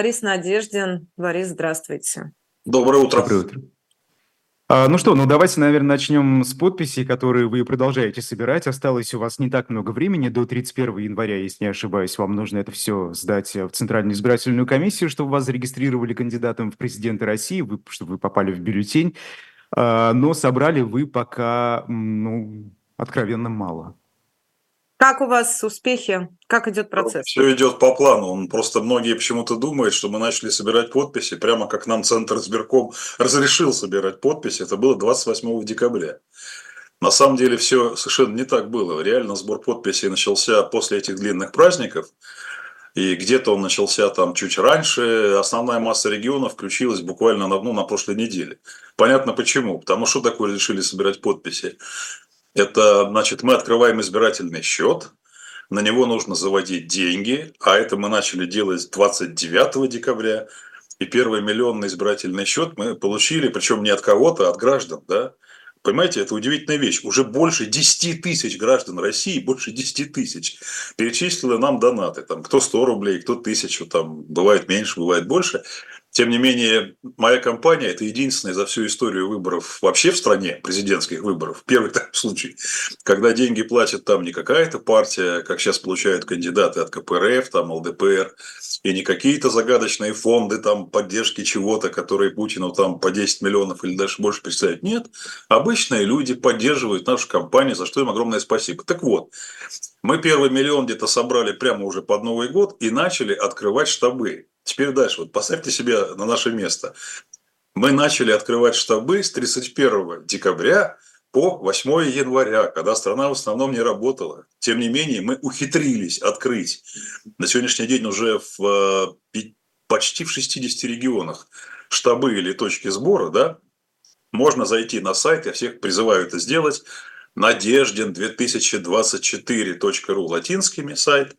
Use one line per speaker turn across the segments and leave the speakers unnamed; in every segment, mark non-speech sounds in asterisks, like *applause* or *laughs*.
Борис Надеждин. Борис, здравствуйте.
Доброе утро.
Доброе утро. А, ну что, ну давайте, наверное, начнем с подписей, которые вы продолжаете собирать. Осталось у вас не так много времени, до 31 января, если не ошибаюсь. Вам нужно это все сдать в Центральную избирательную комиссию, чтобы вас зарегистрировали кандидатом в президенты России, вы, чтобы вы попали в бюллетень. А, но собрали вы пока, ну, откровенно мало.
Как у вас успехи? Как идет процесс?
Все идет по плану. Он просто многие почему-то думают, что мы начали собирать подписи, прямо как нам Центр избирком разрешил собирать подписи. Это было 28 декабря. На самом деле все совершенно не так было. Реально сбор подписей начался после этих длинных праздников. И где-то он начался там чуть раньше. Основная масса регионов включилась буквально на, ну, на прошлой неделе. Понятно почему. Потому что такое решили собирать подписи. Это, значит, мы открываем избирательный счет, на него нужно заводить деньги, а это мы начали делать 29 декабря, и первый миллионный избирательный счет мы получили, причем не от кого-то, а от граждан, да. Понимаете, это удивительная вещь. Уже больше 10 тысяч граждан России, больше 10 тысяч, перечислили нам донаты. Там, кто 100 рублей, кто тысячу, там, бывает меньше, бывает больше. Тем не менее, моя компания – это единственная за всю историю выборов вообще в стране, президентских выборов, первый такой случай, когда деньги платит там не какая-то партия, как сейчас получают кандидаты от КПРФ, там ЛДПР, и не какие-то загадочные фонды там поддержки чего-то, которые Путину там по 10 миллионов или даже больше представляют. Нет, обычные люди поддерживают нашу компанию, за что им огромное спасибо. Так вот, мы первый миллион где-то собрали прямо уже под Новый год и начали открывать штабы. Теперь дальше, вот поставьте себя на наше место. Мы начали открывать штабы с 31 декабря по 8 января, когда страна в основном не работала. Тем не менее, мы ухитрились открыть на сегодняшний день уже в э, почти в 60 регионах штабы или точки сбора, да, можно зайти на сайт, я всех призываю это сделать, надеждин2024.ру латинскими сайт.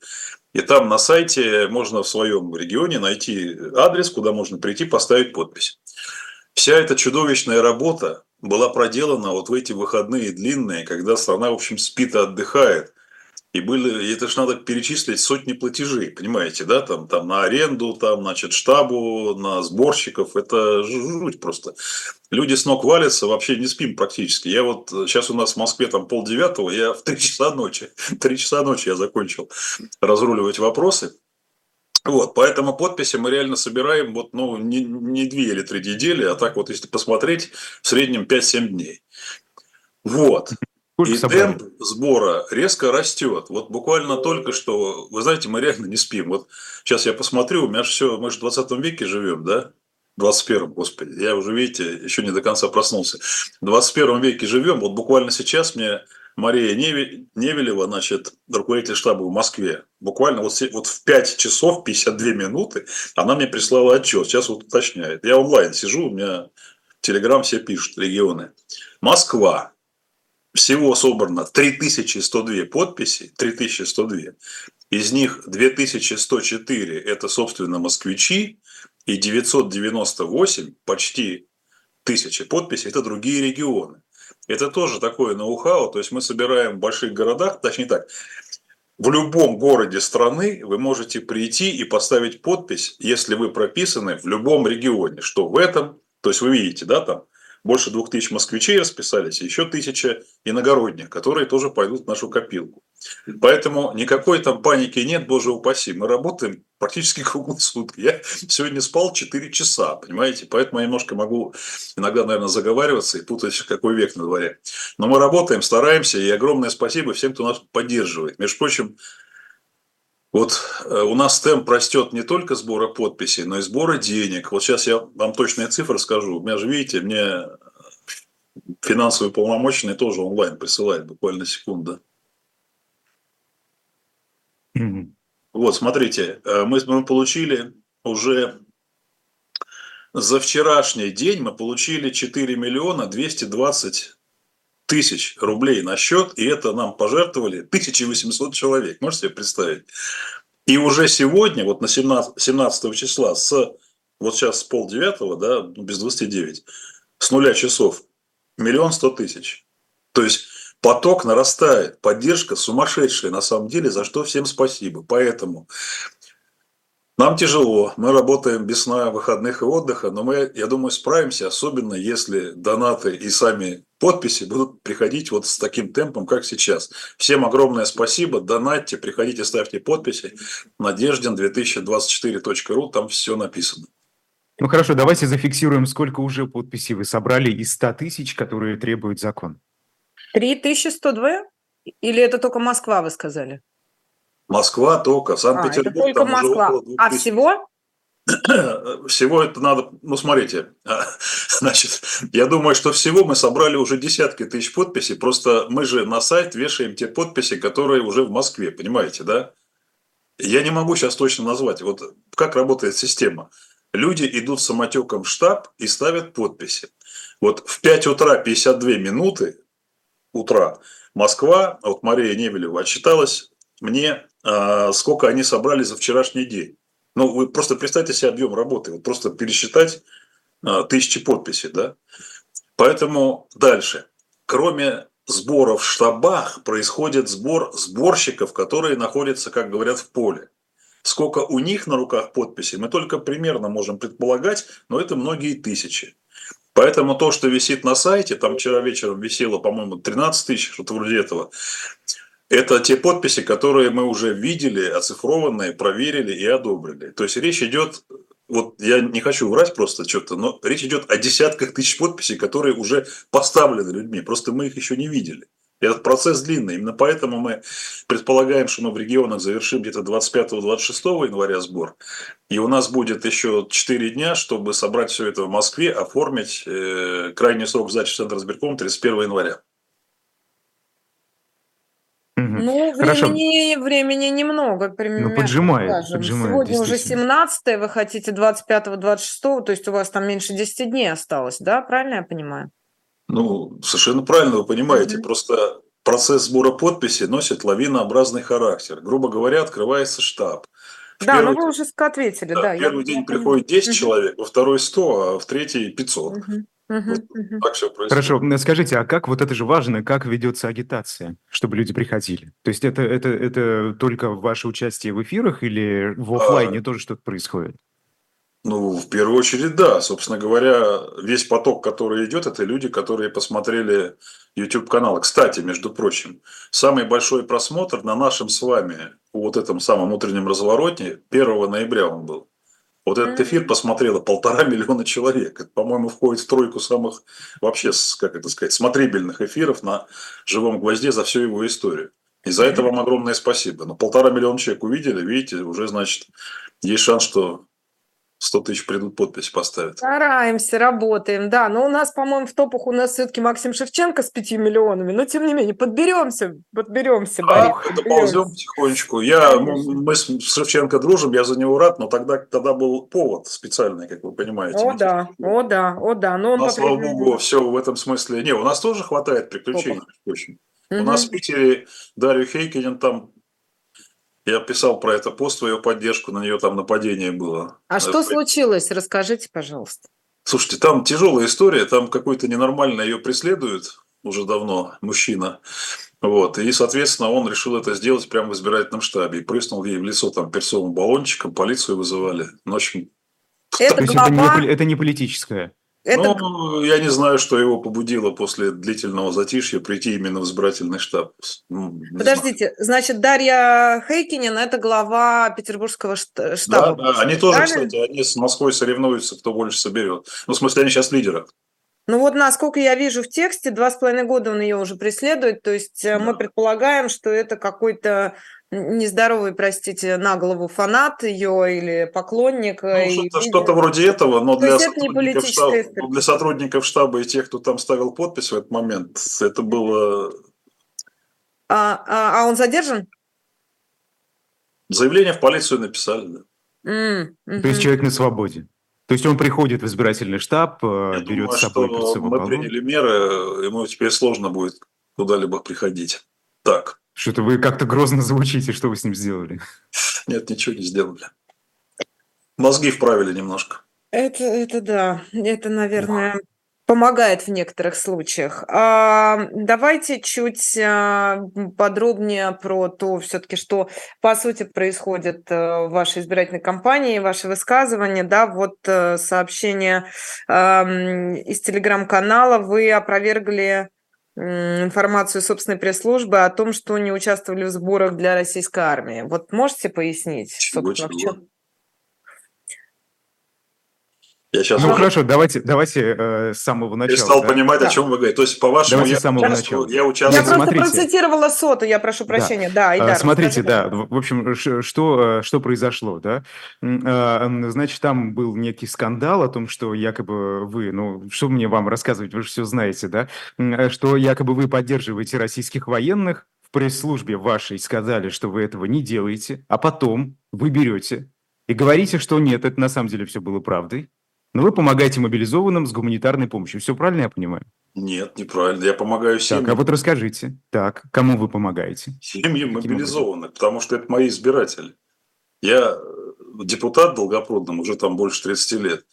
И там на сайте можно в своем регионе найти адрес, куда можно прийти, поставить подпись. Вся эта чудовищная работа была проделана вот в эти выходные длинные, когда страна, в общем, спит и отдыхает – и были, это же надо перечислить сотни платежей, понимаете, да, там, там на аренду, там, значит, штабу, на сборщиков, это жуть просто. Люди с ног валятся, вообще не спим практически. Я вот, сейчас у нас в Москве там полдевятого, я в три часа ночи, *laughs* три часа ночи я закончил разруливать вопросы. Вот, поэтому подписи мы реально собираем вот, ну, не, не две или три недели, а так вот, если посмотреть, в среднем 5-7 дней. Вот. Сколько и собрали? темп сбора резко растет. Вот буквально только что, вы знаете, мы реально не спим. Вот сейчас я посмотрю, у меня же все, мы же в 20 веке живем, да? 21 господи, я уже, видите, еще не до конца проснулся. В 21 веке живем, вот буквально сейчас мне Мария Невелева, значит, руководитель штаба в Москве, буквально вот, вот в 5 часов 52 минуты она мне прислала отчет, сейчас вот уточняет. Я онлайн сижу, у меня Телеграм все пишут, регионы. Москва, всего собрано 3102 подписи, 3102. Из них 2104 – это, собственно, москвичи, и 998, почти тысячи подписей – это другие регионы. Это тоже такое ноу-хау, то есть мы собираем в больших городах, точнее так, в любом городе страны вы можете прийти и поставить подпись, если вы прописаны в любом регионе, что в этом, то есть вы видите, да, там больше двух тысяч москвичей расписались, еще тысяча иногородних, которые тоже пойдут в нашу копилку. Поэтому никакой там паники нет, боже упаси. Мы работаем практически *laughs* круглые сутки. Я сегодня спал 4 часа, понимаете? Поэтому я немножко могу иногда, наверное, заговариваться и путать, какой век на дворе. Но мы работаем, стараемся, и огромное спасибо всем, кто нас поддерживает. Между прочим, вот э, у нас темп растет не только сбора подписей, но и сбора денег. Вот сейчас я вам точные цифры скажу. У меня же, видите, мне финансовый полномоченный тоже онлайн присылает буквально секунда. Mm-hmm. Вот, смотрите, э, мы, мы получили уже за вчерашний день мы получили 4 миллиона 220 тысяч рублей на счет, и это нам пожертвовали 1800 человек. Можете себе представить? И уже сегодня, вот на 17, 17 числа, с вот сейчас с полдевятого, да, ну, без 29, с нуля часов, миллион сто тысяч. То есть поток нарастает, поддержка сумасшедшая на самом деле, за что всем спасибо. Поэтому Нам тяжело, мы работаем без сна, выходных и отдыха, но мы, я думаю, справимся, особенно если донаты и сами подписи будут приходить вот с таким темпом, как сейчас. Всем огромное спасибо, донатьте, приходите, ставьте подписи. Надеждин2024.ру, там все написано.
Ну хорошо, давайте зафиксируем, сколько уже подписей вы собрали из 100 тысяч, которые требует закон.
3102? Или это только Москва, вы сказали?
Москва только, Санкт-Петербург.
А, только Москва. А всего? *clears throat*
Всего это надо, ну смотрите, *laughs* значит, я думаю, что всего мы собрали уже десятки тысяч подписей, просто мы же на сайт вешаем те подписи, которые уже в Москве, понимаете, да? Я не могу сейчас точно назвать, вот как работает система. Люди идут самотеком в штаб и ставят подписи. Вот в 5 утра 52 минуты утра Москва, вот Мария Невелева отчиталась мне а, сколько они собрали за вчерашний день. Ну, вы просто представьте себе объем работы, вот просто пересчитать а, тысячи подписей, да. Поэтому дальше. Кроме сборов в штабах происходит сбор сборщиков, которые находятся, как говорят, в поле. Сколько у них на руках подписей, мы только примерно можем предполагать, но это многие тысячи. Поэтому то, что висит на сайте, там вчера вечером висело, по-моему, 13 тысяч, что-то вроде этого, это те подписи, которые мы уже видели, оцифрованные, проверили и одобрили. То есть речь идет, вот я не хочу врать просто что-то, но речь идет о десятках тысяч подписей, которые уже поставлены людьми. Просто мы их еще не видели. Этот процесс длинный. Именно поэтому мы предполагаем, что мы в регионах завершим где-то 25-26 января сбор. И у нас будет еще 4 дня, чтобы собрать все это в Москве, оформить. Э, крайний срок сдачи в Центр избирком 31 января.
Ну,
Хорошо.
времени, времени немного,
Ну,
примерно,
поджимает,
скажем.
поджимает,
Сегодня уже
действительно.
17 вы хотите 25-26, то есть у вас там меньше 10 дней осталось, да? Правильно я понимаю?
Ну, совершенно правильно вы понимаете.
Мгм.
Просто процесс сбора подписей носит лавинообразный характер. Грубо говоря, открывается штаб. В
Да, ну
первый,
вы уже сказали,
да,
да.
в
я-
первый
я
день
понимаю.
приходит 10
Мгм.
человек, во второй 100, а в третий 500.
Мгм.
Так все происходит.
Хорошо, скажите, а как, вот это же важно, как ведется агитация, чтобы люди приходили? То есть это, это, это только ваше участие в эфирах или в офлайне тоже что-то происходит?
Ну, в первую очередь, да. Собственно говоря, весь поток, который идет, это люди, которые посмотрели YouTube-канал. Кстати, между прочим, самый большой просмотр на нашем с вами вот этом самом утреннем развороте 1 ноября он был. Вот этот эфир посмотрело полтора миллиона человек. Это, по-моему, входит в тройку самых вообще, как это сказать, смотрибельных эфиров на живом гвозде за всю его историю. И за это вам огромное спасибо. Но полтора миллиона человек увидели, видите, уже, значит, есть шанс, что 100 тысяч придут подпись поставят.
Стараемся, работаем, да. Но у нас, по-моему, в топах у нас все-таки Максим Шевченко с 5 миллионами. Но, тем не менее, подберемся, подберемся, Борис,
А, это
подберемся.
ползем потихонечку. Я, мы с Шевченко дружим, я за него рад, но тогда, тогда был повод специальный, как вы понимаете.
О, да, о, да, о, да. Но
У нас, слава богу, все в этом смысле. Не, у нас тоже хватает приключений. Между прочим. У нас в Питере Дарью Хейкинен там, я писал про это пост в ее поддержку, на нее там нападение было.
А что
Э,
случилось? Расскажите, пожалуйста.
Слушайте, там тяжелая история, там какой-то ненормально ее преследует уже давно мужчина. Вот. И, соответственно, он решил это сделать прямо в избирательном штабе. И прыснул ей в лицо там перцовым баллончиком, полицию вызывали. Ну, в общем,
Это
То есть это не,
глава,
это не политическое?
Это
ну, я не знаю, что его побудило после длительного затишья прийти именно в избирательный штаб. Ну, не знаю.
Подождите, значит, Дарья Хейкинен – это глава петербургского шт-
Да,
штаба.
да, они тоже,
Правильно?
кстати, они с Москвой соревнуются, кто больше соберет. Ну, в смысле, они сейчас лидеры.
Ну вот, насколько я вижу в тексте, два с половиной года он ее уже преследует, то есть э, мы
Да.
предполагаем, что это какой-то нездоровый, простите, на голову фанат ее или поклонник.
Ну,
э, и
что-то, что-то вроде этого, но для
это
сотрудников, штаба, ну, для сотрудников штаба и тех, кто там ставил подпись в этот момент, это было
А, а- а он задержан?
заявление в полицию написали. да.
М,
То есть человек на свободе? То есть он приходит в избирательный штаб, э,
Я
берет
думаю,
с собой
что мы приняли меры, ему теперь сложно будет куда-либо приходить. Так,
Что-то вы как-то грозно звучите, что вы с ним сделали?
нет, ничего не сделали. Мозги вправили немножко.
Это, это да, это, наверное, помогает в некоторых случаях. А, давайте чуть а, подробнее про то, все-таки, что по сути происходит э, в вашей избирательной кампании, ваши высказывания. Да, вот э, сообщение из телеграм-канала. Вы опровергли информацию собственной пресс-службы о том, что не участвовали в сборах для российской армии. Вот можете пояснить,
Чего,
собственно, в
чего?
чем?
Я сейчас
Ну
уже
хорошо, давайте, давайте э, с самого начала.
перестал
да?
понимать,
Да.
о чем вы говорите. То есть, по-вашему, я,
с самого
участвовал-
начала.
я
Я
участвовал...
просто
смотрите.
процитировала соту, я прошу прощения. Да,
А,
Айдар,
Смотрите,
расскажи,
да, в общем, что, э, что произошло, да? М, Значит, там был некий скандал о том, что якобы вы, ну, что мне вам рассказывать, вы же все знаете, да? Э, Что якобы вы поддерживаете российских военных, в пресс-службе вашей сказали, что вы этого не делаете, а потом вы берете и говорите, что нет, это на самом деле все было правдой, но вы помогаете мобилизованным с гуманитарной помощью. Все правильно я понимаю?
Нет, неправильно. Я помогаю
Так, а
семьям,
вот расскажите, так, кому вы помогаете?
семьям мобилизованных, потому что это мои избиратели. Я э, депутат в Долгопрудном уже там больше 30 лет.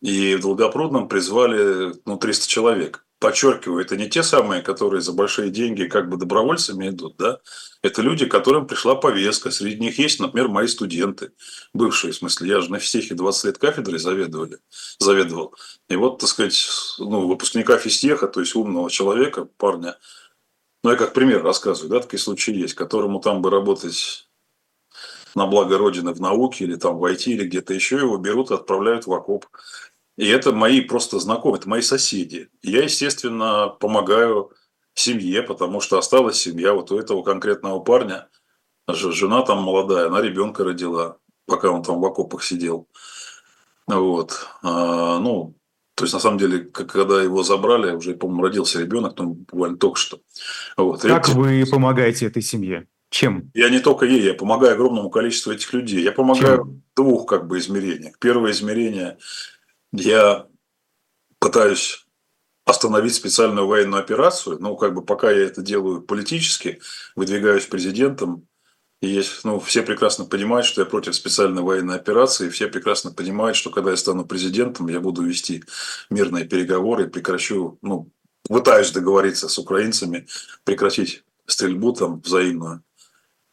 И в Долгопрудном призвали ну, 300 человек. Подчеркиваю, это не те самые, которые за большие деньги как бы добровольцами идут, да? Это люди, которым пришла повестка. Среди них есть, например, мои студенты, бывшие, в смысле, я же на физтехе 20 лет кафедрой заведовали, заведовал. И вот, так сказать, ну, выпускника физтеха, то есть умного человека, парня, ну, я как пример рассказываю, да, такие случаи есть, которому там бы работать на благо Родины в науке или там в IT или где-то еще, его берут и отправляют в окоп. И это мои просто знакомые, это мои соседи. И я, естественно, помогаю семье, потому что осталась семья вот у этого конкретного парня. Жена там молодая, она ребенка родила, пока он там в окопах сидел. Вот. А, ну, то есть, на самом деле, когда его забрали, уже, по-моему, родился ребенок, ну, буквально только что. Вот. И
Как
это-
вы помогаете этой семье? Чем?
я не только ей, я помогаю огромному количеству этих людей. Я помогаю
Чем?
в двух как бы измерениях. Первое измерение – я пытаюсь остановить специальную военную операцию, ну, как бы пока я это делаю политически, выдвигаюсь президентом, и есть, ну, все прекрасно понимают, что я против специальной военной операции, все прекрасно понимают, что когда я стану президентом, я буду вести мирные переговоры прекращу, ну, пытаюсь договориться с украинцами, прекратить стрельбу там взаимную,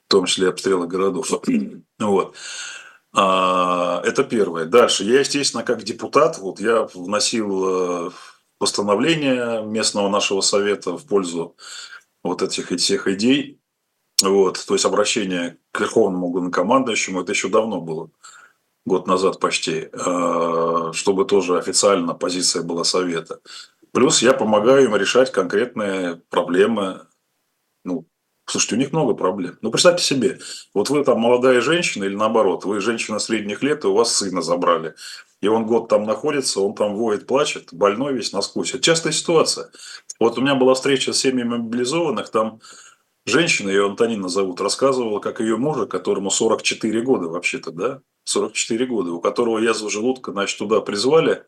в том числе обстрелы городов. *clears throat* Вот. А, Это первое. Дальше. Я, естественно, как депутат, вот я вносил э, постановление местного нашего совета в пользу вот этих и всех идей. Вот, то есть обращение к Верховному главнокомандующему, это еще давно было, год назад почти, э, чтобы тоже официально позиция была совета. Плюс я помогаю им решать конкретные проблемы. Слушайте, у них много проблем. Ну, представьте себе, вот вы там молодая женщина или наоборот, вы женщина средних лет, и у вас сына забрали. И он год там находится, он там воет, плачет, больной весь насквозь. Это частая ситуация. Вот у меня была встреча с семьями мобилизованных, там женщина, ее Антонина зовут, рассказывала, как ее мужа, которому 44 года вообще-то, да, 44 года, у которого язву желудка, значит, туда призвали,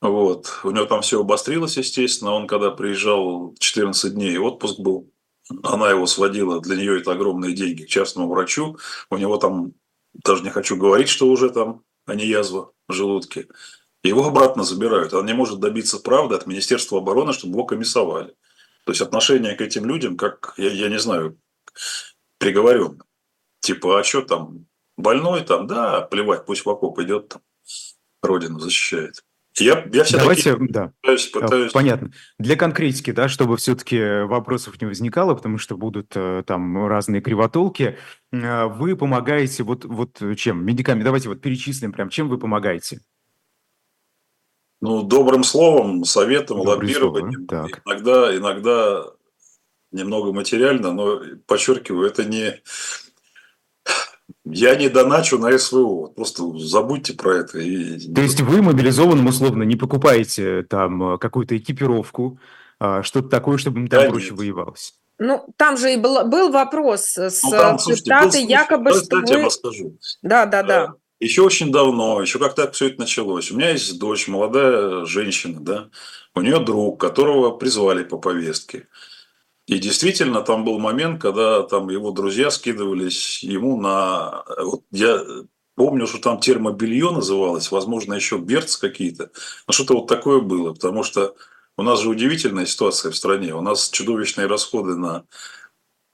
вот, у него там все обострилось, естественно, он когда приезжал 14 дней, отпуск был, она его сводила, для нее это огромные деньги, к частному врачу, у него там, даже не хочу говорить, что уже там, а не язва в желудке, его обратно забирают, он не может добиться правды от Министерства обороны, чтобы его комиссовали. То есть отношение к этим людям, как, я, я не знаю, приговорен. Типа, а что там, больной там, да, плевать, пусть в окоп идет там, родину защищает. Я, я все
Давайте, да,
пытаюсь,
э,
пытаюсь
понятно. Для конкретики, да, чтобы все-таки вопросов не возникало, потому что будут э, там разные кривотолки, э, вы помогаете вот, вот чем? Медиками. Давайте вот перечислим прям, чем вы помогаете.
ну, добрым словом, советом,
Добрые
лоббированием.
слова, так.
Иногда, иногда немного материально, но подчеркиваю, это не... Я не доначу на СВО. Просто забудьте про это. И...
То есть вы мобилизованным условно не покупаете там какую-то экипировку, а, что-то такое, чтобы им там
Да
проще
нет.
воевалось?
Ну, там же и был, был вопрос с
Ну, там, слушайте, был
якобы,
давайте
что
я
вы...
расскажу.
Да, да, да.
Еще очень давно, еще как так все это началось. У меня есть дочь, молодая женщина, да. У нее друг, которого призвали по повестке. И действительно, там был момент, когда там его друзья скидывались ему на... Вот я помню, что там термобелье называлось, возможно, еще берц какие-то. Но что-то вот такое было, потому что у нас же удивительная ситуация в стране. У нас чудовищные расходы на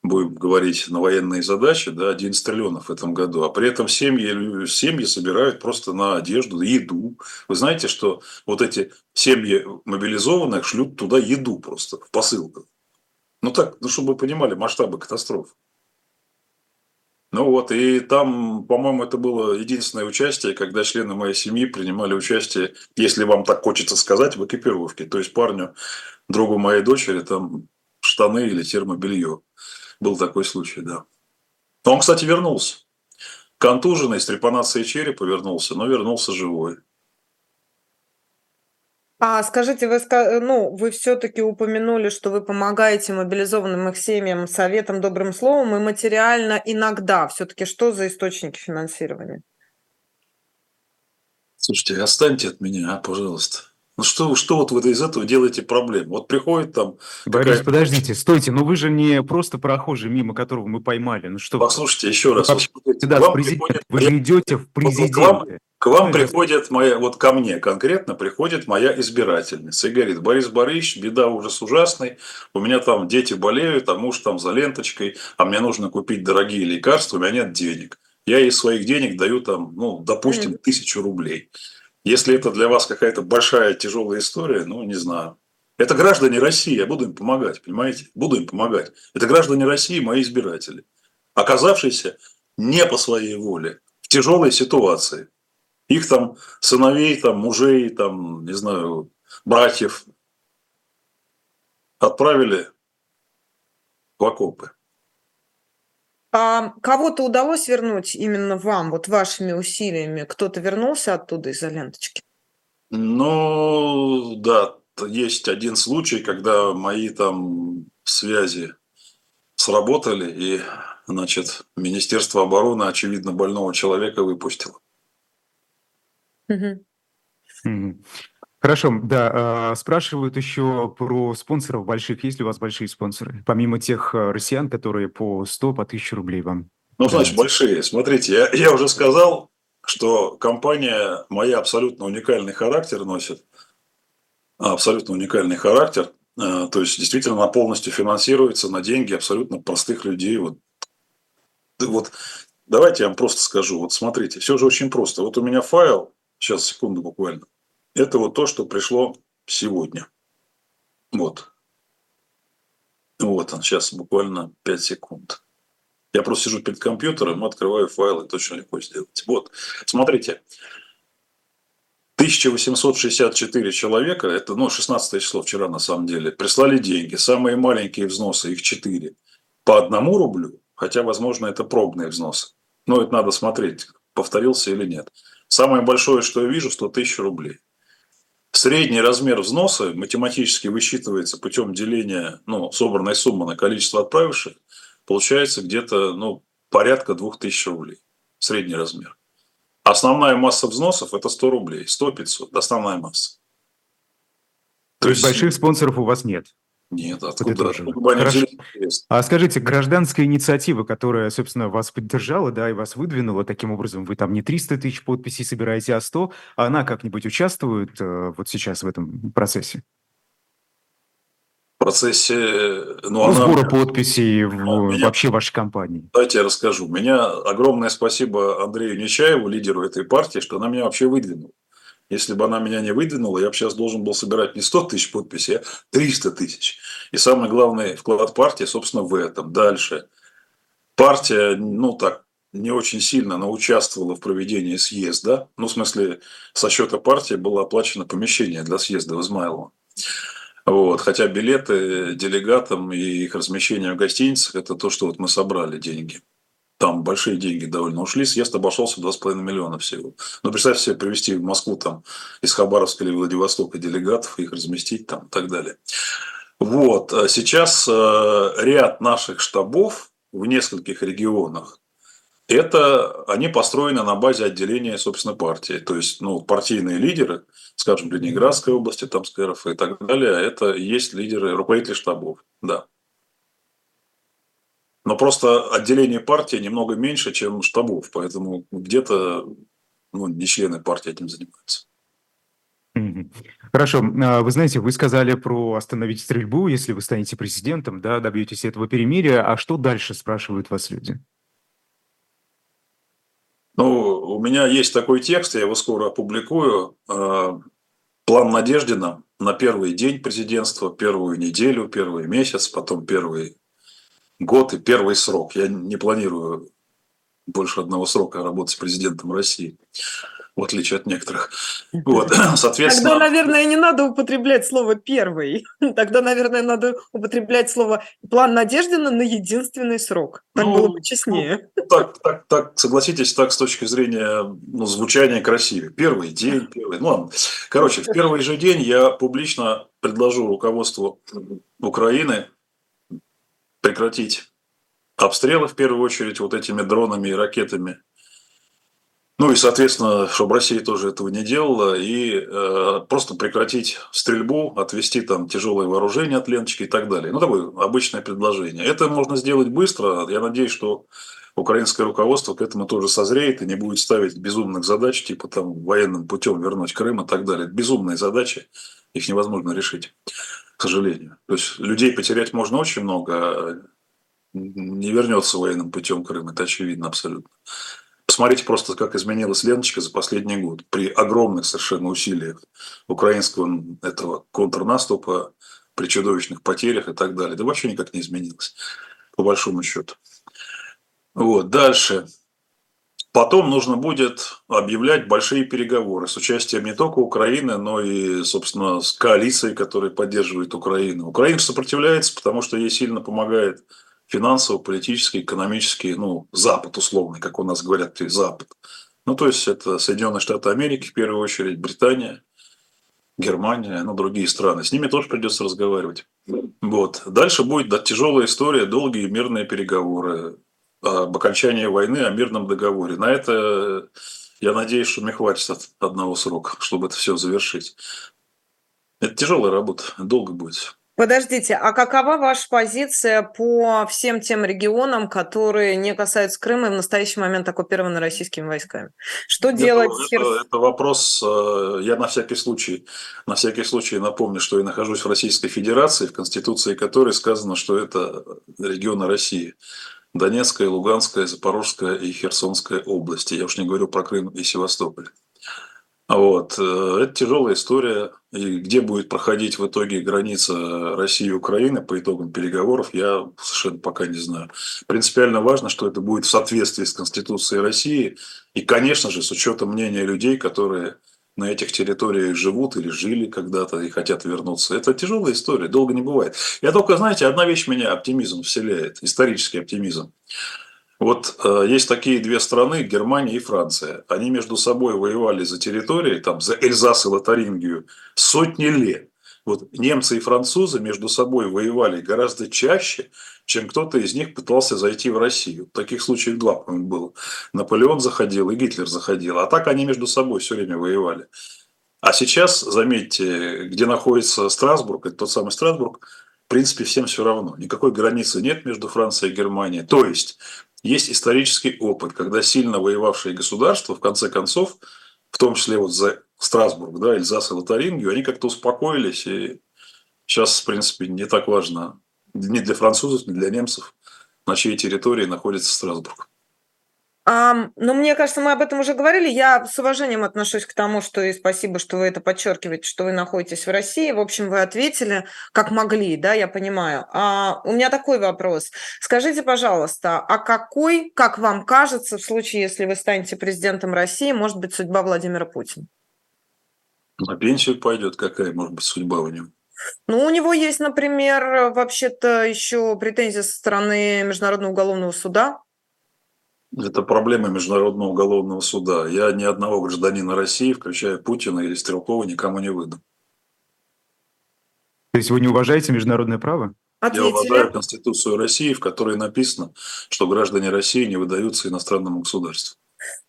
будем говорить, на военные задачи, да, 11 триллионов в этом году, а при этом семьи, семьи собирают просто на одежду, еду. Вы знаете, что вот эти семьи мобилизованных шлют туда еду просто в посылках. Ну так, ну чтобы вы понимали масштабы катастроф. Ну вот, и там, по-моему, это было единственное участие, когда члены моей семьи принимали участие, если вам так хочется сказать, в экипировке. То есть парню, другу моей дочери, там штаны или термобелье. Был такой случай, да. Он, кстати, вернулся. Контуженный, с трепанацией черепа вернулся, но вернулся живой.
А скажите, вы, ну, вы все-таки упомянули, что вы помогаете мобилизованным их семьям советом, добрым словом и материально иногда. Все-таки что за источники финансирования?
Слушайте, останьте от меня, а, пожалуйста. Ну что, что вот вы из этого делаете проблему? Вот приходит там...
Борис, какая... подождите, стойте, ну вы же не просто прохожий, мимо которого мы поймали. Ну что
Послушайте, еще раз.
Вообще, вот, президент, приходит... Вы же идете в президенты.
К вам, к вам ну, приходит моя, вот ко мне конкретно приходит моя избирательница и говорит, Борис Борисович, беда ужас ужасный, у меня там дети болеют, а муж там за ленточкой, а мне нужно купить дорогие лекарства, у меня нет денег. Я из своих денег даю там, ну, допустим, тысячу рублей. Если это для вас какая-то большая тяжелая история, ну, не знаю. Это граждане России, я буду им помогать, понимаете? Буду им помогать. Это граждане России, мои избиратели, оказавшиеся не по своей воле, в тяжелой ситуации. Их там сыновей, там мужей, там, не знаю, братьев отправили в окопы.
А кого-то удалось вернуть именно вам, вот вашими усилиями? Кто-то вернулся оттуда из-за ленточки?
Ну, да, есть один случай, когда мои там связи сработали, и, значит, Министерство обороны, очевидно, больного человека выпустило.
Угу. Хорошо, да. А, спрашивают еще про спонсоров больших. Есть ли у вас большие спонсоры? Помимо тех а, россиян, которые по 100, по 1000 рублей вам?
Ну, значит, большие. Смотрите, я, я уже сказал, что компания моя абсолютно уникальный характер носит. Абсолютно уникальный характер. А, то есть, действительно, она полностью финансируется на деньги абсолютно простых людей. Вот, вот давайте я вам просто скажу. Вот смотрите, все же очень просто. Вот у меня файл, сейчас, секунду буквально. Это вот то, что пришло сегодня. Вот. Вот он, сейчас буквально 5 секунд. Я просто сижу перед компьютером, открываю файлы, точно легко сделать. Вот, смотрите. 1864 человека, это ну, 16 число вчера на самом деле, прислали деньги. Самые маленькие взносы, их 4. По одному рублю, хотя, возможно, это пробные взносы. Но это надо смотреть, повторился или нет. Самое большое, что я вижу, 100 тысяч рублей. Средний размер взноса математически высчитывается путем деления ну, собранной суммы на количество отправивших, получается где-то ну, порядка 2000 рублей. Средний размер. Основная масса взносов – это 100 рублей, 100-500, основная масса.
То, То есть больших спонсоров у вас нет?
Нет, откуда,
откуда бы они А скажите, гражданская инициатива, которая, собственно, вас поддержала, да, и вас выдвинула таким образом, вы там не 300 тысяч подписей собираете, а 100, а она как-нибудь участвует э, вот сейчас в этом процессе?
В процессе...
Ну, ну она... сбора подписей в, меня... вообще вашей компании.
Давайте я расскажу. Меня огромное спасибо Андрею Нечаеву, лидеру этой партии, что она меня вообще выдвинула. Если бы она меня не выдвинула, я бы сейчас должен был собирать не 100 тысяч подписей, а 300 тысяч. И самый главный вклад партии, собственно, в этом. Дальше. Партия, ну так, не очень сильно, но участвовала в проведении съезда. Ну, в смысле, со счета партии было оплачено помещение для съезда в Измайлово. Вот. Хотя билеты делегатам и их размещение в гостиницах – это то, что вот мы собрали деньги там большие деньги довольно ушли, съезд обошелся 2,5 миллиона всего. Но представьте себе, привезти в Москву там из Хабаровска или Владивостока делегатов, их разместить там и так далее. Вот. А сейчас э, ряд наших штабов в нескольких регионах, это они построены на базе отделения, собственно, партии. То есть, ну, партийные лидеры, скажем, Ленинградской области, там, СКРФ и так далее, это есть лидеры, руководители штабов, да. Но просто отделение партии немного меньше, чем штабов, поэтому где-то ну, не члены партии этим занимаются.
Хорошо. А, вы знаете, вы сказали про остановить стрельбу, если вы станете президентом, да, добьетесь этого перемирия. А что дальше, спрашивают вас люди?
Ну, у меня есть такой текст, я его скоро опубликую. А, план Надеждина на первый день президентства, первую неделю, первый месяц, потом первый год и первый срок. Я не планирую больше одного срока работать президентом России в отличие от некоторых.
Вот, *clears throat* соответственно... Тогда, наверное, не надо употреблять слово «первый». *laughs* Тогда, наверное, надо употреблять слово «план Надеждина на единственный срок». Так ну, было бы честнее.
Ну, так, так, так, согласитесь, так с точки зрения ну, звучания красивее. Первый день, первый... Ну, ладно. Короче, в первый же день я публично предложу руководству Украины прекратить обстрелы, в первую очередь, вот этими дронами и ракетами ну и, соответственно, чтобы Россия тоже этого не делала, и э, просто прекратить стрельбу, отвести там тяжелое вооружение от ленточки и так далее. Ну, такое обычное предложение. Это можно сделать быстро. Я надеюсь, что украинское руководство к этому тоже созреет и не будет ставить безумных задач, типа там военным путем вернуть Крым и так далее. Безумные задачи, их невозможно решить, к сожалению. То есть людей потерять можно очень много, а не вернется военным путем Крым, это очевидно абсолютно. Посмотрите просто, как изменилась ленточка за последний год при огромных совершенно усилиях украинского этого контрнаступа, при чудовищных потерях и так далее. Да вообще никак не изменилось, по большому счету. Вот, дальше. Потом нужно будет объявлять большие переговоры с участием не только Украины, но и, собственно, с коалицией, которая поддерживает Украину. Украина сопротивляется, потому что ей сильно помогает финансово, политически, экономически, ну, Запад условный, как у нас говорят, Запад. Ну, то есть это Соединенные Штаты Америки в первую очередь, Британия, Германия, ну, другие страны. С ними тоже придется разговаривать. Вот. Дальше будет тяжелая история, долгие мирные переговоры об окончании войны, о мирном договоре. На это, я надеюсь, что мне хватит одного срока, чтобы это все завершить. Это тяжелая работа, долго будет.
Подождите, а какова ваша позиция по всем тем регионам, которые не касаются Крыма и в настоящий момент оккупированы российскими войсками? Что это, делать?
Это, это вопрос, э, я на всякий случай, на всякий случай напомню, что я нахожусь в Российской Федерации, в Конституции которой сказано, что это регионы России. Донецкая, Луганская, Запорожская и Херсонская области. Я уж не говорю про Крым и Севастополь. Вот. Э, это тяжелая история. И где будет проходить в итоге граница России и Украины по итогам переговоров, я совершенно пока не знаю. Принципиально важно, что это будет в соответствии с Конституцией России и, конечно же, с учетом мнения людей, которые на этих территориях живут или жили когда-то и хотят вернуться. Это тяжелая история, долго не бывает. Я только, знаете, одна вещь меня оптимизм вселяет, исторический оптимизм. Вот э, есть такие две страны, Германия и Франция. Они между собой воевали за территории, там, за Эльзас и Лотарингию сотни лет. Вот немцы и французы между собой воевали гораздо чаще, чем кто-то из них пытался зайти в Россию. Таких случаев два, по-моему, было. Наполеон заходил и Гитлер заходил. А так они между собой все время воевали. А сейчас, заметьте, где находится Страсбург, это тот самый Страсбург, в принципе, всем все равно. Никакой границы нет между Францией и Германией. То есть, есть исторический опыт, когда сильно воевавшие государства, в конце концов, в том числе вот за Страсбург, да, Эльзас и Лотарингию, они как-то успокоились, и сейчас, в принципе, не так важно ни для французов, ни для немцев, на чьей территории находится Страсбург.
А, ну, мне кажется, мы об этом уже говорили. Я с уважением отношусь к тому, что и спасибо, что вы это подчеркиваете, что вы находитесь в России. В общем, вы ответили, как могли, да, я понимаю. А, у меня такой вопрос. Скажите, пожалуйста, а какой, как вам кажется, в случае, если вы станете президентом России, может быть судьба Владимира Путина?
На пенсию пойдет, какая может быть судьба у него?
Ну, у него есть, например, вообще-то еще претензии со стороны Международного уголовного суда
это проблема Международного уголовного суда. Я ни одного гражданина России, включая Путина или Стрелкова, никому не выдам.
То есть вы не уважаете международное право?
Ответили. Я уважаю Конституцию России, в которой написано, что граждане России не выдаются иностранному государству.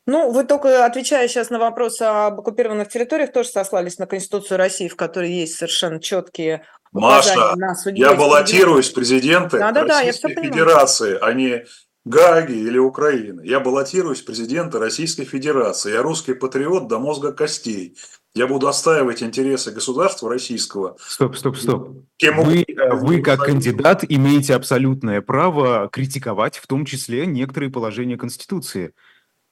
Ну, вы только отвечая сейчас на вопрос об оккупированных территориях, тоже сослались на Конституцию России, в которой есть совершенно четкие
Маша, на я баллотируюсь в президенты да, да, да, Российской Федерации, а не Гаги или Украины. Я баллотируюсь в президенты Российской Федерации. Я русский патриот до мозга костей. Я буду отстаивать интересы государства российского.
Стоп, стоп, стоп. Кем вы, вы как кандидат имеете абсолютное право критиковать в том числе некоторые положения Конституции.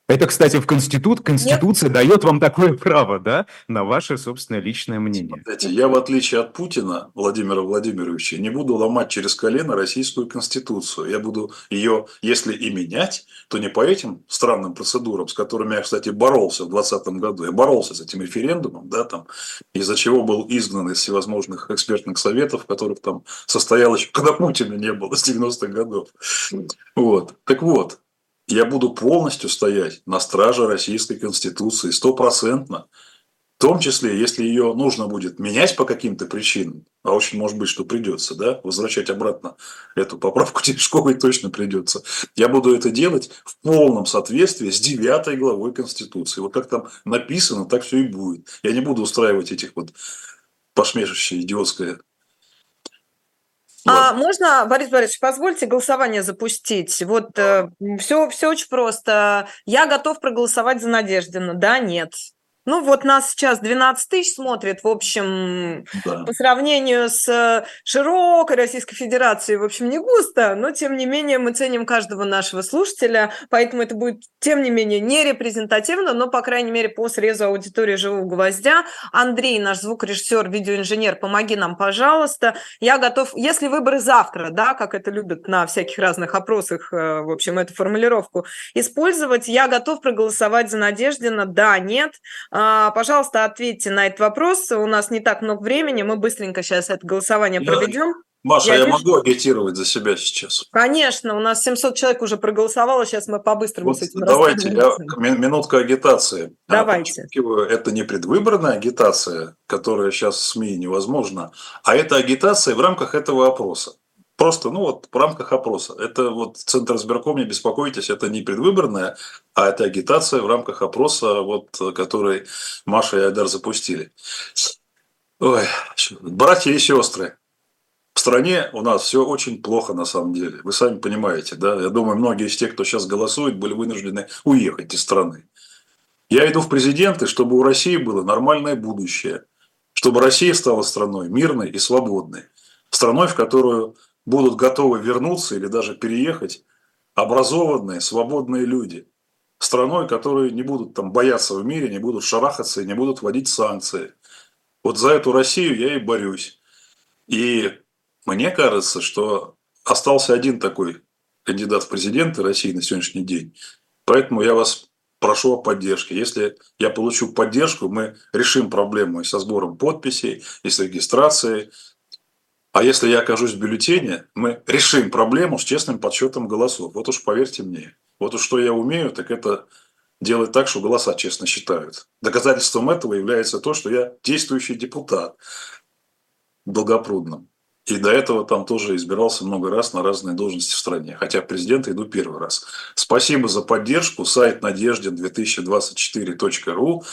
Это, кстати, в Конститут... Конституция Нет. дает вам такое *laughs* право, да, на ваше собственное личное мнение.
Смотрите, я, в отличие от Путина, Владимира Владимировича, не буду ломать через колено российскую Конституцию. Я буду ее, если и менять, то не по этим странным процедурам, с которыми я, кстати, боролся в 2020 году. Я боролся с этим референдумом, да, там, из-за чего был изгнан из всевозможных экспертных советов, в которых там состоял еще, когда Путина не было с 90-х годов. Вот. Так вот, я буду полностью стоять на страже Российской Конституции, стопроцентно. В том числе, если ее нужно будет менять по каким-то причинам, а очень может быть, что придется, да, возвращать обратно эту поправку *laughs* Терешковой точно придется, я буду это делать в полном соответствии с девятой главой Конституции. Вот как там написано, так все и будет. Я не буду устраивать этих вот посмешище идиотское
а можно, Борис Борисович, позвольте голосование запустить? Вот э, все, все очень просто. Я готов проголосовать за Надеждину. Да, нет. Ну, вот нас сейчас 12 тысяч смотрит, в общем, да. по сравнению с э, широкой Российской Федерацией, в общем, не густо, но, тем не менее, мы ценим каждого нашего слушателя, поэтому это будет, тем не менее, не репрезентативно, но, по крайней мере, по срезу аудитории «Живого гвоздя». Андрей, наш звукорежиссер, видеоинженер, помоги нам, пожалуйста. Я готов, если выборы завтра, да, как это любят на всяких разных опросах, э, в общем, эту формулировку использовать, я готов проголосовать за Надеждина, да, нет, пожалуйста, ответьте на этот вопрос. У нас не так много времени. Мы быстренько сейчас это голосование я, проведем.
Маша, я, я вижу... могу агитировать за себя сейчас?
Конечно, у нас 700 человек уже проголосовало, сейчас мы по-быстрому вот с этим
Давайте, я, минутка агитации.
Давайте.
Это не предвыборная агитация, которая сейчас в СМИ невозможна, а это агитация в рамках этого опроса. Просто, ну вот, в рамках опроса. Это вот Центр избирком, не беспокойтесь, это не предвыборная, а это агитация в рамках опроса, вот, который Маша и Айдар запустили. Ой, братья и сестры, в стране у нас все очень плохо на самом деле. Вы сами понимаете, да? Я думаю, многие из тех, кто сейчас голосует, были вынуждены уехать из страны. Я иду в президенты, чтобы у России было нормальное будущее, чтобы Россия стала страной мирной и свободной, страной, в которую будут готовы вернуться или даже переехать образованные, свободные люди. Страной, которые не будут там бояться в мире, не будут шарахаться и не будут вводить санкции. Вот за эту Россию я и борюсь. И мне кажется, что остался один такой кандидат в президенты России на сегодняшний день. Поэтому я вас прошу о поддержке. Если я получу поддержку, мы решим проблему и со сбором подписей, и с регистрацией, а если я окажусь в бюллетене, мы решим проблему с честным подсчетом голосов. Вот уж поверьте мне. Вот уж что я умею, так это делать так, что голоса честно считают. Доказательством этого является то, что я действующий депутат в. И до этого там тоже избирался много раз на разные должности в стране. Хотя президента иду первый раз. Спасибо за поддержку. Сайт надеждин2024.ру.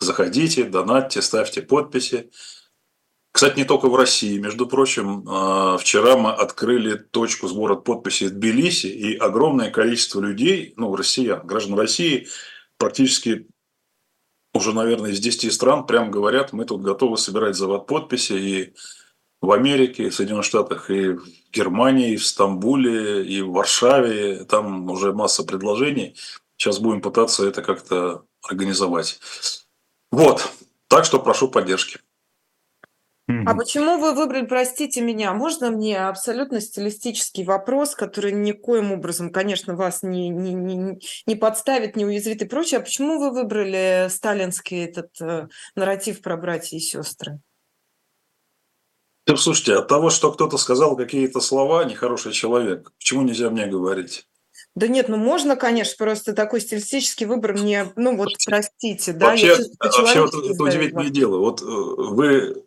Заходите, донатьте, ставьте подписи. Кстати, не только в России. Между прочим, а, вчера мы открыли точку сбора подписей в Тбилиси, и огромное количество людей, ну, россиян, граждан России, практически уже, наверное, из 10 стран прям говорят, мы тут готовы собирать завод подписи и в Америке, и в Соединенных Штатах, и в Германии, и в Стамбуле, и в Варшаве. Там уже масса предложений. Сейчас будем пытаться это как-то организовать. Вот. Так что прошу поддержки.
А почему вы выбрали, простите меня, можно мне абсолютно стилистический вопрос, который никоим образом, конечно, вас не, не, не, не подставит, не уязвит и прочее. А почему вы выбрали сталинский этот э, нарратив про братья и сестры?
Да, слушайте, от того, что кто-то сказал какие-то слова, нехороший человек, почему нельзя мне говорить?
Да нет, ну можно, конечно, просто такой стилистический выбор мне, ну вот, простите,
да. Вообще, вообще вот, это удивительное дело. Вот э, вы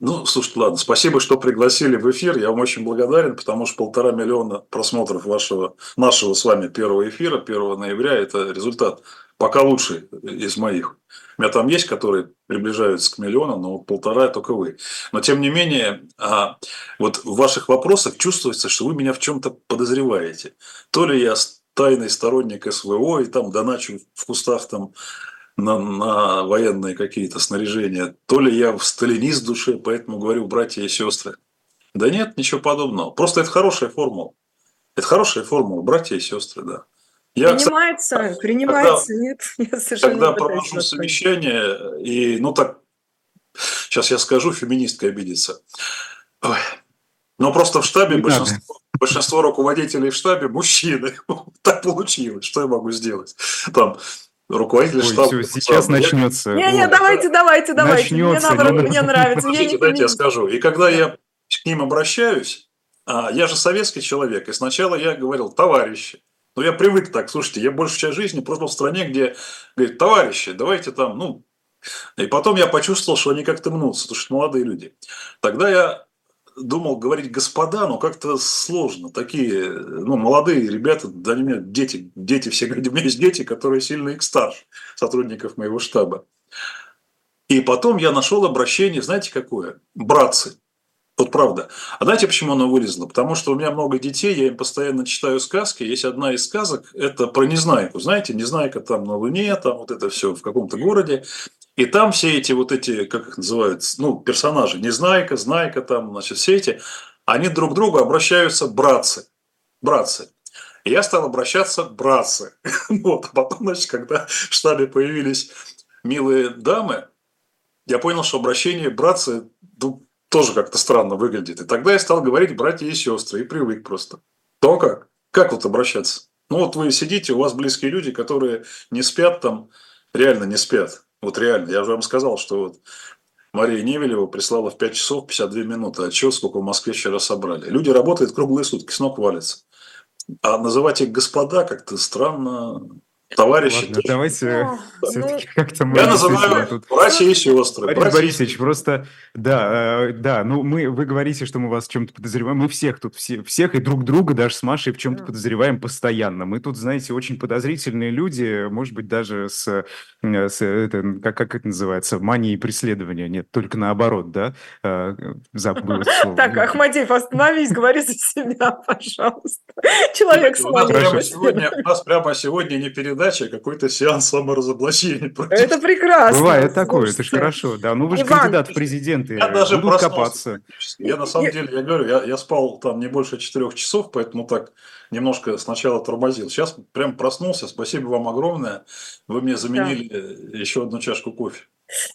ну, слушайте, ладно, спасибо, что пригласили в эфир. Я вам очень благодарен, потому что полтора миллиона просмотров вашего, нашего с вами первого эфира 1 ноября – это результат пока лучший из моих. У меня там есть, которые приближаются к миллиону, но полтора только вы. Но тем не менее, а, вот в ваших вопросах чувствуется, что вы меня в чем-то подозреваете. То ли я тайный сторонник СВО и там доначу в кустах там на, на военные какие-то снаряжения, то ли я в сталинист душе, поэтому говорю братья и сестры. Да нет, ничего подобного. Просто это хорошая формула. Это хорошая формула, братья и сестры, да.
Я, принимается, кстати, принимается, когда, нет,
я совершенно Когда провожу совещание, и, ну так, сейчас я скажу, феминистка обидится. Ой. Но просто в штабе большинство, большинство руководителей в штабе мужчины. *laughs* так получилось, что я могу сделать? Там руководитель Ой, штаба. Все,
сейчас начнется.
Не-не, вот. давайте, давайте, давайте. Начнется, мне наоборот, мне *laughs* нравится.
Подождите, дайте я скажу. И когда я к ним обращаюсь, а, я же советский человек, и сначала я говорил, товарищи, ну, я привык так, слушайте, я большую часть жизни прожил в стране, где говорит, товарищи, давайте там, ну, и потом я почувствовал, что они как-то мнутся, потому что молодые люди. Тогда я думал говорить господа, но как-то сложно. Такие, ну, молодые ребята, да, они меня дети, дети все говорят, *laughs* у меня есть дети, которые сильно их старше, сотрудников моего штаба. И потом я нашел обращение, знаете, какое? Братцы. Вот правда. А знаете, почему оно вылезло? Потому что у меня много детей, я им постоянно читаю сказки. Есть одна из сказок, это про Незнайку. Знаете, Незнайка там на Луне, там вот это все в каком-то городе. И там все эти вот эти, как их называются, ну, персонажи, Незнайка, Знайка, там, значит, все эти, они друг к другу обращаются братцы. Братцы. И я стал обращаться братцы. *laughs* вот. А потом, значит, когда в штабе появились милые дамы, я понял, что обращение братцы ну, тоже как-то странно выглядит. И тогда я стал говорить братья и сестры, и привык просто. То как? Как вот обращаться? Ну вот вы сидите, у вас близкие люди, которые не спят там, реально не спят. Вот реально. Я же вам сказал, что вот Мария Невелева прислала в 5 часов 52 минуты отчет, сколько в Москве вчера собрали. Люди работают круглые сутки, с ног валятся. А называть их господа как-то странно, Товарищи. Ладно,
давайте ну, все-таки ну, как-то
мы... Я называю тут... братья и сестры.
Борис братья... Борисович, просто, да, э, да, ну мы, вы говорите, что мы вас в чем-то подозреваем. Мы всех тут, все, всех и друг друга, даже с Машей, в чем-то подозреваем постоянно. Мы тут, знаете, очень подозрительные люди, может быть, даже с, э, с это, как, как это называется, манией преследования. Нет, только наоборот, да? Э,
забыл слово. Так, Ахмадеев, остановись, говори за себя, *laughs* пожалуйста. Человек с
манией. У нас прямо сегодня не перед передача, какой-то сеанс саморазоблачения.
Это прекрасно.
Бывает такое, это же хорошо. Да, ну вы же Иван, кандидат в президенты, я даже будут копаться.
Я на самом деле, я говорю, я, я спал там не больше четырех часов, поэтому так немножко сначала тормозил. Сейчас прям проснулся. Спасибо вам огромное. Вы мне заменили да. еще одну чашку кофе.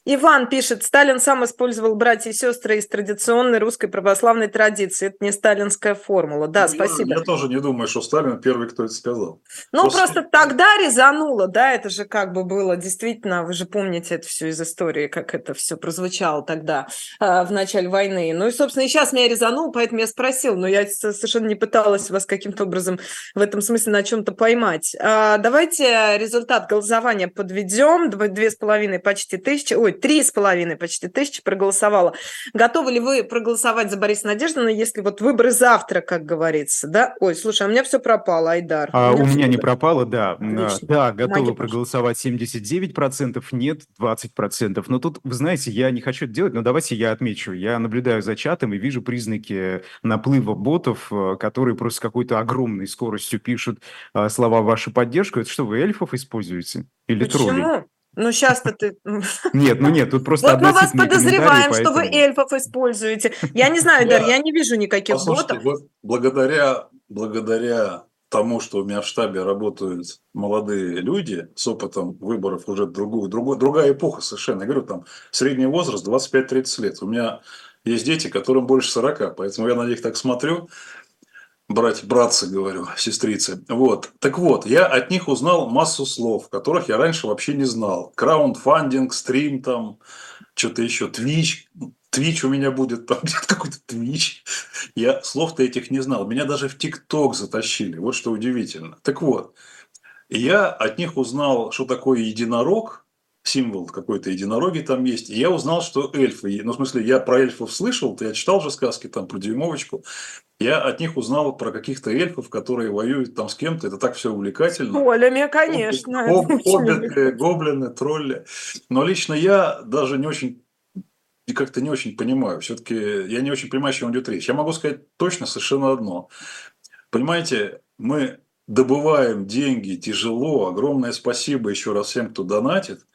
Иван пишет, Сталин сам использовал братья и сестры из традиционной русской православной традиции. Это не сталинская формула. Да, ну, спасибо.
Я, я тоже не думаю, что Сталин первый, кто это сказал.
Ну, просто... просто тогда резануло, да, это же как бы было действительно, вы же помните это все из истории, как это все прозвучало тогда, э, в начале войны. Ну и, собственно, и сейчас меня резанул, поэтому я спросил, но я совершенно не пыталась вас каким-то образом в этом смысле на чем-то поймать. А, давайте результат голосования подведем. Две с половиной почти тысячи тысячи, ой, три с половиной почти тысячи проголосовало. Готовы ли вы проголосовать за Бориса Надеждина, если вот выборы завтра, как говорится, да? Ой, слушай, а у меня все пропало, Айдар.
А, у меня, у меня не пропало, да. Отлично. Да, готовы Помоги, проголосовать 79%, нет 20%. Но тут, вы знаете, я не хочу это делать, но давайте я отмечу. Я наблюдаю за чатом и вижу признаки наплыва ботов, э, которые просто с какой-то огромной скоростью пишут э, слова в вашу поддержку. Это что, вы эльфов используете? Или Почему? троллей?
Ну, сейчас-то ты... *laughs*
Нет, ну нет, тут просто
Вот мы вас подозреваем, поэтому... что вы эльфов используете. Я не знаю, Дар, я не вижу никаких Послушайте, ботов. Вот
благодаря, благодаря тому, что у меня в штабе работают молодые люди с опытом выборов уже другую, другую, другая эпоха совершенно. Я говорю, там средний возраст 25-30 лет. У меня есть дети, которым больше 40, поэтому я на них так смотрю брать братцы, говорю, сестрицы. Вот. Так вот, я от них узнал массу слов, которых я раньше вообще не знал. Краундфандинг, стрим там, что-то еще, твич. Твич у меня будет, там где-то какой-то твич. Я слов-то этих не знал. Меня даже в ТикТок затащили. Вот что удивительно. Так вот, я от них узнал, что такое единорог, символ какой-то единороги там есть. И я узнал, что эльфы, ну, в смысле, я про эльфов слышал, я читал же сказки там про дюймовочку. Я от них узнал про каких-то эльфов, которые воюют там с кем-то. Это так все увлекательно.
Олями, конечно.
Хоббиты, гоблины, тролли. Но лично я даже не очень и как-то не очень понимаю. Все-таки я не очень понимаю, о чем идет речь. Я могу сказать точно совершенно одно. Понимаете, мы добываем деньги тяжело. Огромное спасибо еще раз всем, кто донатит.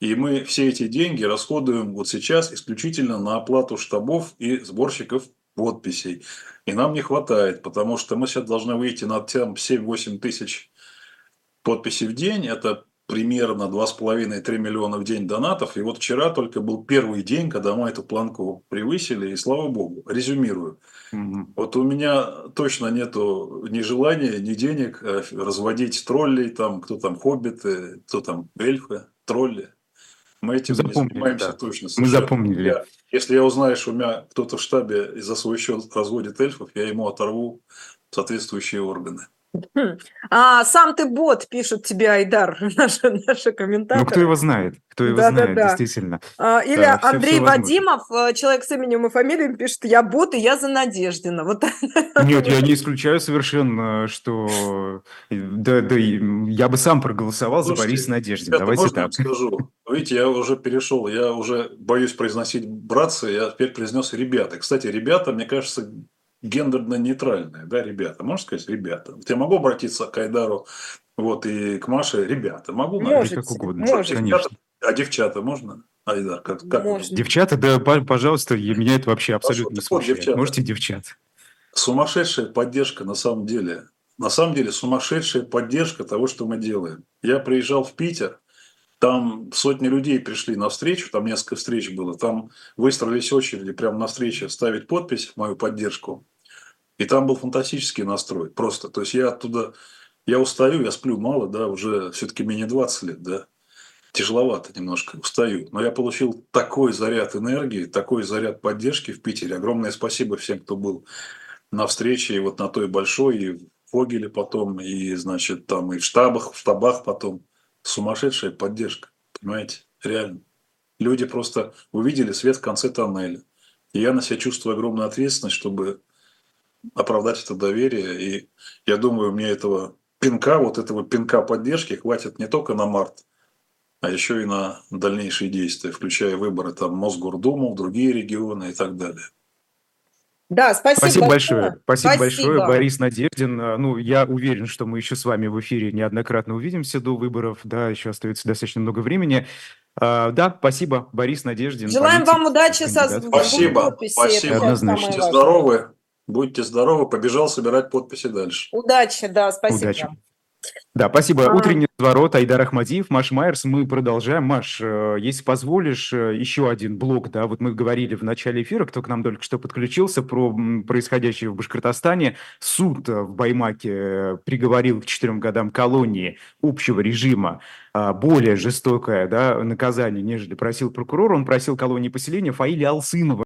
И мы все эти деньги расходуем вот сейчас исключительно на оплату штабов и сборщиков подписей. И нам не хватает, потому что мы сейчас должны выйти на 7-8 тысяч подписей в день. Это примерно 2,5-3 миллиона в день донатов. И вот вчера только был первый день, когда мы эту планку превысили, и слава богу, резюмирую. Угу. Вот у меня точно нету ни желания, ни денег э, разводить троллей, там, кто там хоббиты, кто там эльфы, тролли. Мы этим запомнили, не занимаемся
да.
точно.
Мы запомнили.
Я, если я узнаю, что у меня кто-то в штабе за свой счет разводит эльфов, я ему оторву соответствующие органы.
А сам ты бот, пишут тебе Айдар, *laughs* наши, наши комментаторы.
Ну, кто его знает, кто его
Да, да,
знает,
да.
действительно.
А, Или
Да,
Андрей
всё возможно.
Вадимов, э, человек с именем и фамилией, пишет, я бот, и я за Надеждина. Вот
Нет, я не исключаю совершенно, что... э, Да, да, я бы сам проголосовал за
Слушайте,
Бориса Надеждина.
Ребята,
Давайте
можно
так.
вам скажу? Видите, я уже перешел, я уже боюсь произносить братцы, я теперь произнес ребята. Кстати, ребята, мне кажется, гендерно нейтральные, да, ребята. Можно сказать ребята? Я могу обратиться к Айдару вот, и к Маше, ребята, могу?
Можете,
как угодно,
можете.
конечно.
А девчата можно? Айдар, как, как
Можно.
Девчата, да, пожалуйста, меня это вообще
Хорошо,
абсолютно не
так вот,
смущает.
девчата.
Можете девчат.
сумасшедшая поддержка на самом деле. На самом деле сумасшедшая поддержка того, что мы делаем. Я приезжал в Питер, там сотни людей пришли на встречу, там несколько встреч было, там выстроились очереди прямо на встрече ставить подпись в мою поддержку. И там был фантастический настрой, просто. То есть я оттуда, я устаю, я сплю мало, да, уже все-таки мне не 20 лет, да, тяжеловато немножко, устаю. Но я получил такой заряд энергии, такой заряд поддержки в Питере. Огромное спасибо всем, кто был на встрече, и вот на той большой, и в Фогеле потом, и, значит, там и в штабах, в штабах потом. Сумасшедшая поддержка, понимаете, реально. Люди просто увидели свет в конце тоннеля. И я на себя чувствую огромную ответственность, чтобы оправдать это доверие. И я думаю, мне этого пинка, вот этого пинка поддержки хватит не только на март, а еще и на дальнейшие действия, включая выборы там Мосгордуму, в другие регионы и так далее.
Да, спасибо,
Спасибо большое. Спасибо, большое,
Спасибо.
Борис Надеждин. А, Ну, я уверен, что мы еще с вами в эфире неоднократно увидимся до выборов. Да, еще остается достаточно много времени. А, Да, спасибо, Борис Надеждин.
Желаем
политик,
вам удачи со
кандидат.
сбором
Спасибо, спасибо.
Однозначно.
здоровы, будьте здоровы. Побежал собирать подписи дальше.
Удачи, да, спасибо.
Удачи. Да, спасибо.
А.
Утренний разворот, Айдар Ахмадиев, Маш Майерс. Мы продолжаем. Маш, э, если позволишь, э, еще один блок. Да, вот мы говорили в начале эфира, кто к нам только что подключился, про происходящее в Башкортостане. Суд э, в Баймаке приговорил к четырем годам колонии общего режима а, более жестокое да, наказание, нежели просил прокурор. Он просил колонии поселения Фаиля Алсынова